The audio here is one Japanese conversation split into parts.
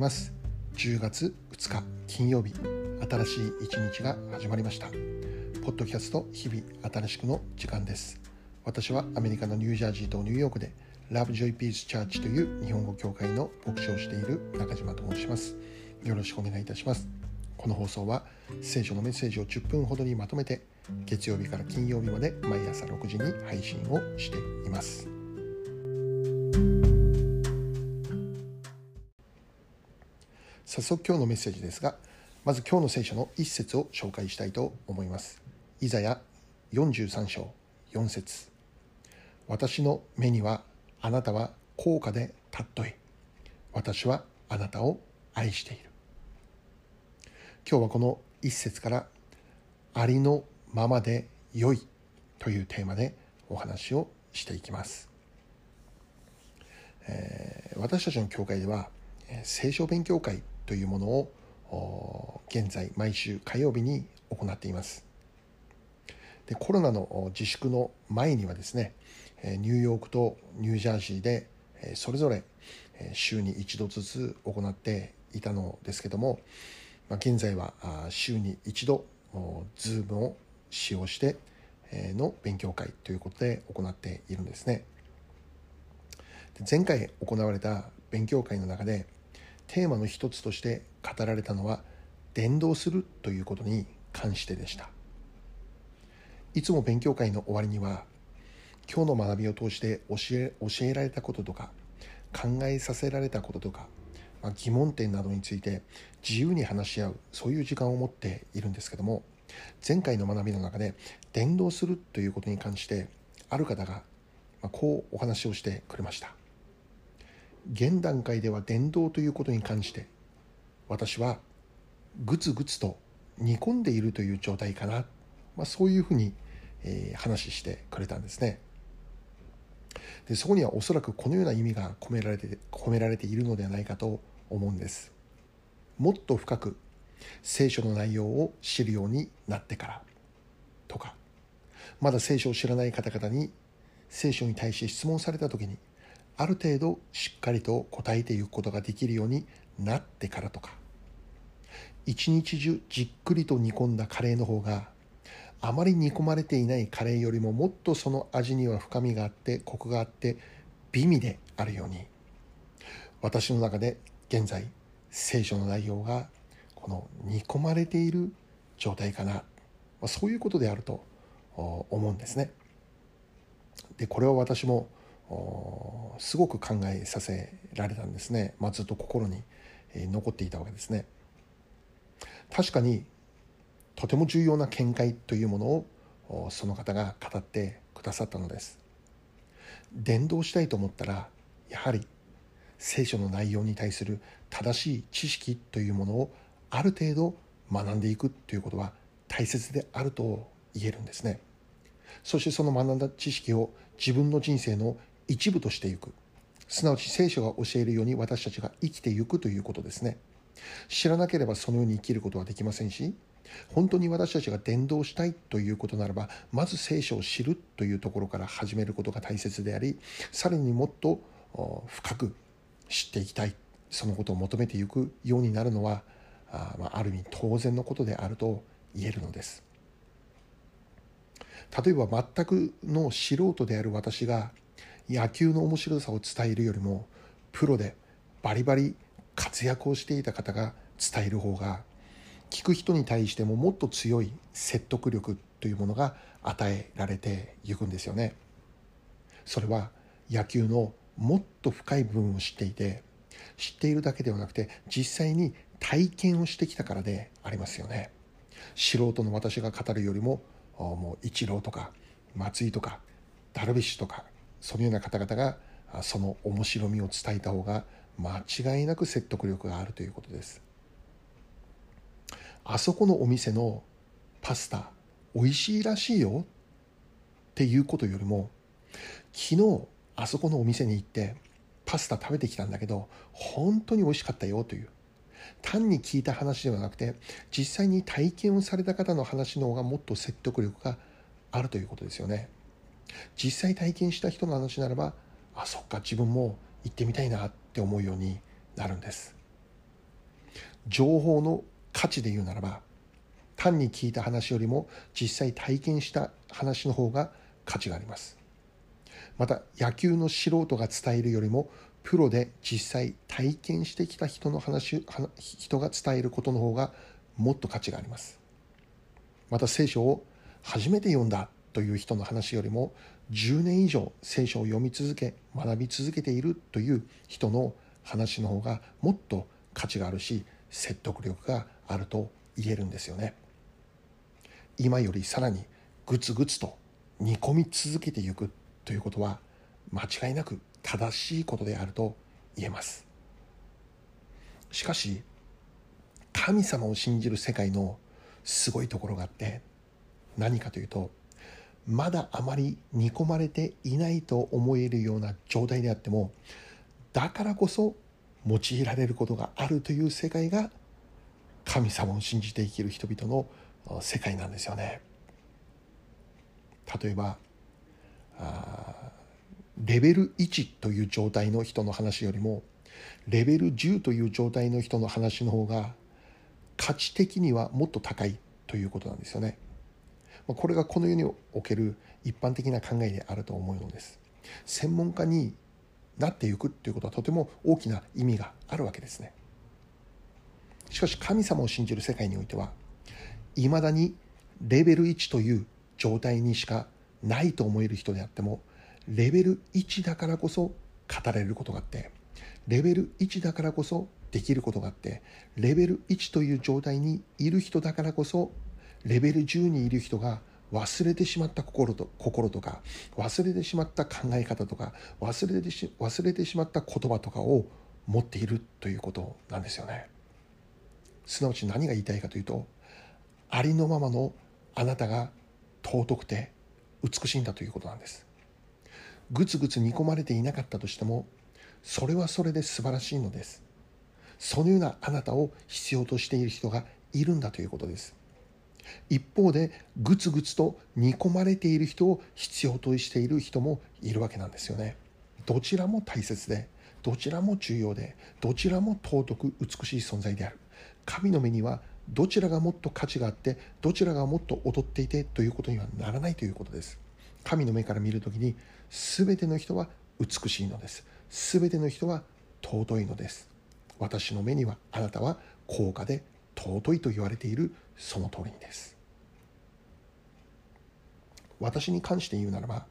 ます。10月2日金曜日新しい一日が始まりました。ポッドキャスト日々新しくの時間です。私はアメリカのニュージャージーとニューヨークでラブジョイピースチャーチという日本語協会の牧師をしている中島と申します。よろしくお願いいたします。この放送は聖書のメッセージを10分ほどにまとめて月曜日から金曜日まで毎朝6時に配信をしています。早速今日のメッセージですがまず今日の聖書の一節を紹介したいと思います。イザヤ43章4節。私の目にはあなたは高価で尊い。私はあなたを愛している。今日はこの一節からありのままで良いというテーマでお話をしていきます、えー、私たちの教会では聖書勉強会というものを現在毎週火曜日に行っています。でコロナの自粛の前にはですねニューヨークとニュージャージーでそれぞれ週に一度ずつ行っていたのですけども現在は週に一度 Zoom を使用しての勉強会ということで行っているんですね。前回行われた勉強会の中でテーマの一つとして語られたのは伝道するということに関してでした。いつも勉強会の終わりには今日の学びを通して教え教えられたこととか考えさせられたこととか、まあ、疑問点などについて自由に話し合うそういう時間を持っているんですけども前回の学びの中で伝道するということに関してある方がこうお話をしてくれました。現段階では伝道ということに関して私はぐつぐつと煮込んでいるという状態かな、まあ、そういうふうに、えー、話してくれたんですね。でそこにはおそらくこのような意味が込められて込められているのではないかと思うんです。もっと深く聖書の内容を知るようになってからとかまだ聖書を知らない方々に聖書に対して質問された時にある程度しっかりと答えていくことができるようになってからとか。一日中じっくりと煮込んだカレーの方があまり煮込まれていないカレーよりももっとその味には深みがあってコクがあって美味であるように。私の中で現在聖書の内容がこの煮込まれている状態かな。そういうことであると思うんですね。でこれは私もすごく考えさせられたんですね、まあ、ずっと心に残っていたわけですね。確かにとても重要な見解というものをその方が語ってくださったのです。伝道したいと思ったらやはり聖書の内容に対する正しい知識というものをある程度学んでいくということは大切であると言えるんですね。そしてその学んだ知識を自分の人生の一部としていく。すなわち聖書が教えるように私たちが生きていくということですね。知らなければそのように生きることはできませんし本当に私たちが伝道したいということならばまず聖書を知るというところから始めることが大切でありさらにもっと深く知っていきたい。そのことを求めていくようになるのはあ,、まあ、ある意味当然のことであると言えるのです。例えば全くの素人である私が野球の面白さを伝えるよりもプロでバリバリ活躍をしていた方が伝える方が聞く人に対してももっと強い説得力というものが与えられていくんですよね。それは野球のもっと深い部分を知っていて知っているだけではなくて実際に体験をしてきたからでありますよね。素人の私が語るよりももうイチローとか松井とかダルビッシュとかそのような方々がその面白みを伝えた方が間違いなく説得力があるということですあそこのお店のパスタ美味しいらしいよっていうことよりも昨日あそこのお店に行ってパスタ食べてきたんだけど本当に美味しかったよという単に聞いた話ではなくて実際に体験をされた方の話の方がもっと説得力があるということですよね。実際体験した人の話ならばあそっか自分も行ってみたいなって思うようになるんです。情報の価値で言うならば単に聞いた話よりも実際体験した話の方が価値があります。また野球の素人が伝えるよりもプロで実際体験してきた人の話人が伝えることの方がもっと価値があります。また聖書を初めて読んだという人の話よりも10年以上聖書を読み続け学び続けているという人の話の方がもっと価値があるし説得力があると言えるんですよね。今よりさらにグツグツと煮込み続けていくということは間違いなく正しいことであると言えます。しかし神様を信じる世界のすごいところがあって何かというとまだあまり煮込まれていないと思えるような状態であってもだからこそ用いられることがあるという世界が神様を信じて生きる人々の世界なんですよね。例えばレベル1という状態の人の話よりもレベル10という状態の人の話の方が価値的にはもっと高いということなんですよね。これがこの世における一般的な考えであると思うのです。専門家になっていくということはとても大きな意味があるわけですね。しかし神様を信じる世界においてはいまだにレベル1という状態にしかないと思える人であってもレベル1だからこそ語れることがあってレベル1だからこそできることがあってレベル1という状態にいる人だからこそレベル10にいる人が忘れてしまった心と心とか忘れてしまった考え方とか忘れてし忘れてしまった言葉とかを持っているということなんですよね。すなわち何が言いたいかというとありのままのあなたが尊くて美しいんだということなんです。ぐつぐつ煮込まれていなかったとしてもそれはそれで素晴らしいのです。そのようなあなたを必要としている人がいるんだということです。一方でぐつぐつと煮込まれている人を必要としている人もいるわけなんですよね。どちらも大切でどちらも重要でどちらも尊く美しい存在である。神の目にはどちらがもっと価値があってどちらがもっと劣っていてということにはならないということです。神の目から見るときに全ての人は美しいのです。全ての人は尊いのです。私の目にはあなたは高価で尊いと言われているその通りです。私に関して言うならば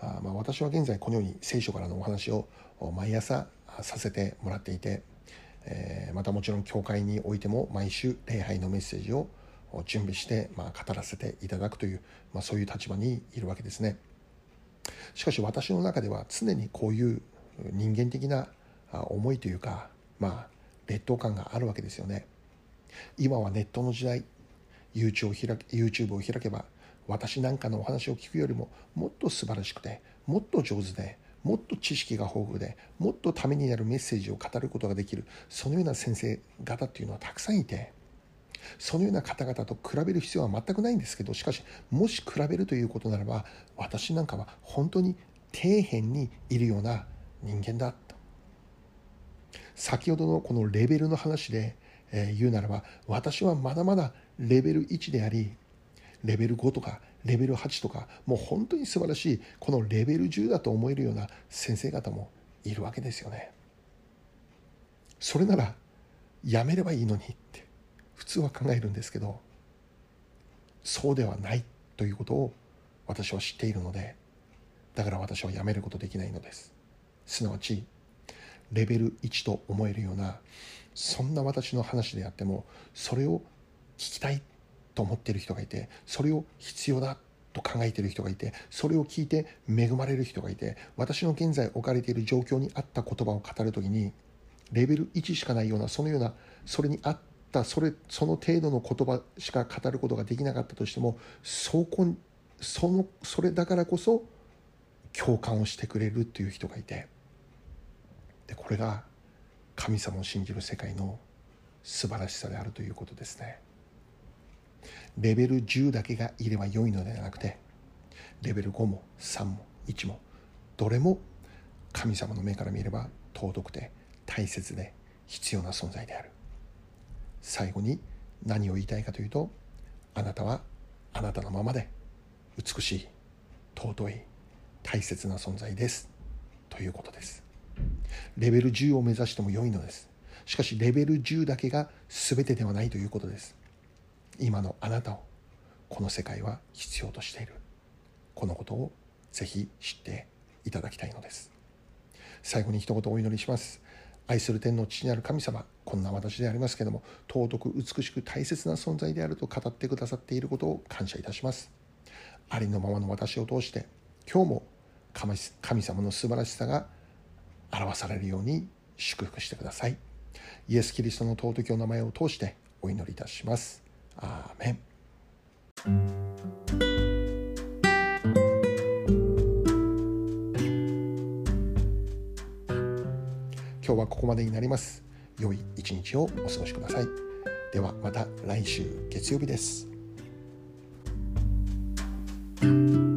あまあ私は現在このように聖書からのお話を毎朝させてもらっていて、えー、またもちろん教会においても毎週礼拝のメッセージを準備して、まあ、語らせていただくという、まあ、そういう立場にいるわけですね。しかし私の中では常にこういう人間的な思いというかまあ劣等感があるわけですよね。今はネットの時代 YouTube を開け YouTube を開けば私なんかのお話を聞くよりももっと素晴らしくてもっと上手でもっと知識が豊富でもっとためになるメッセージを語ることができるそのような先生方っていうのはたくさんいてそのような方々と比べる必要は全くないんですけどしかしもし比べるということならば私なんかは本当に底辺にいるような人間だと先ほどのこのレベルの話でえ言うならば私はまだまだレベル1でありレベル5とかレベル8とかもう本当に素晴らしいこのレベル10だと思えるような先生方もいるわけですよね。それならやめればいいのにって普通は考えるんですけどそうではないということを私は知っているのでだから私はやめることできないのですすなわちレベル1と思えるようなそんな私の話であってもそれを聞きたいと思っている人がいてそれを必要だと考えている人がいてそれを聞いて恵まれる人がいて私の現在置かれている状況に合った言葉を語る時にレベル1しかないようなそのようなそれに合ったそれその程度の言葉しか語ることができなかったとしてもそこそのそれだからこそ共感をしてくれるという人がいてでこれが神様を信じる世界の素晴らしさであるということですね。レベル10だけがいれば良いのではなくてレベル5も3も1もどれも神様の目から見れば尊くて大切で必要な存在である。最後に何を言いたいかというとあなたはあなたのままで美しい尊い大切な存在です。ということです。レベル10を目指しても良いのです。しかしレベル10だけが全てではないということです。今のあなたをこの世界は必要としている。このことをぜひ知っていただきたいのです。最後に一言お祈りします。愛する天の父なる神様こんな私でありますけども尊く美しく大切な存在であると語ってくださっていることを感謝いたします。ありのままの私を通して今日も神様の素晴らしさが表されるように祝福してください。イエス・キリストの尊きお名前を通してお祈りいたします。アーメン。今日はここまでになります。良い一日をお過ごしください。ではまた来週月曜日です。thank you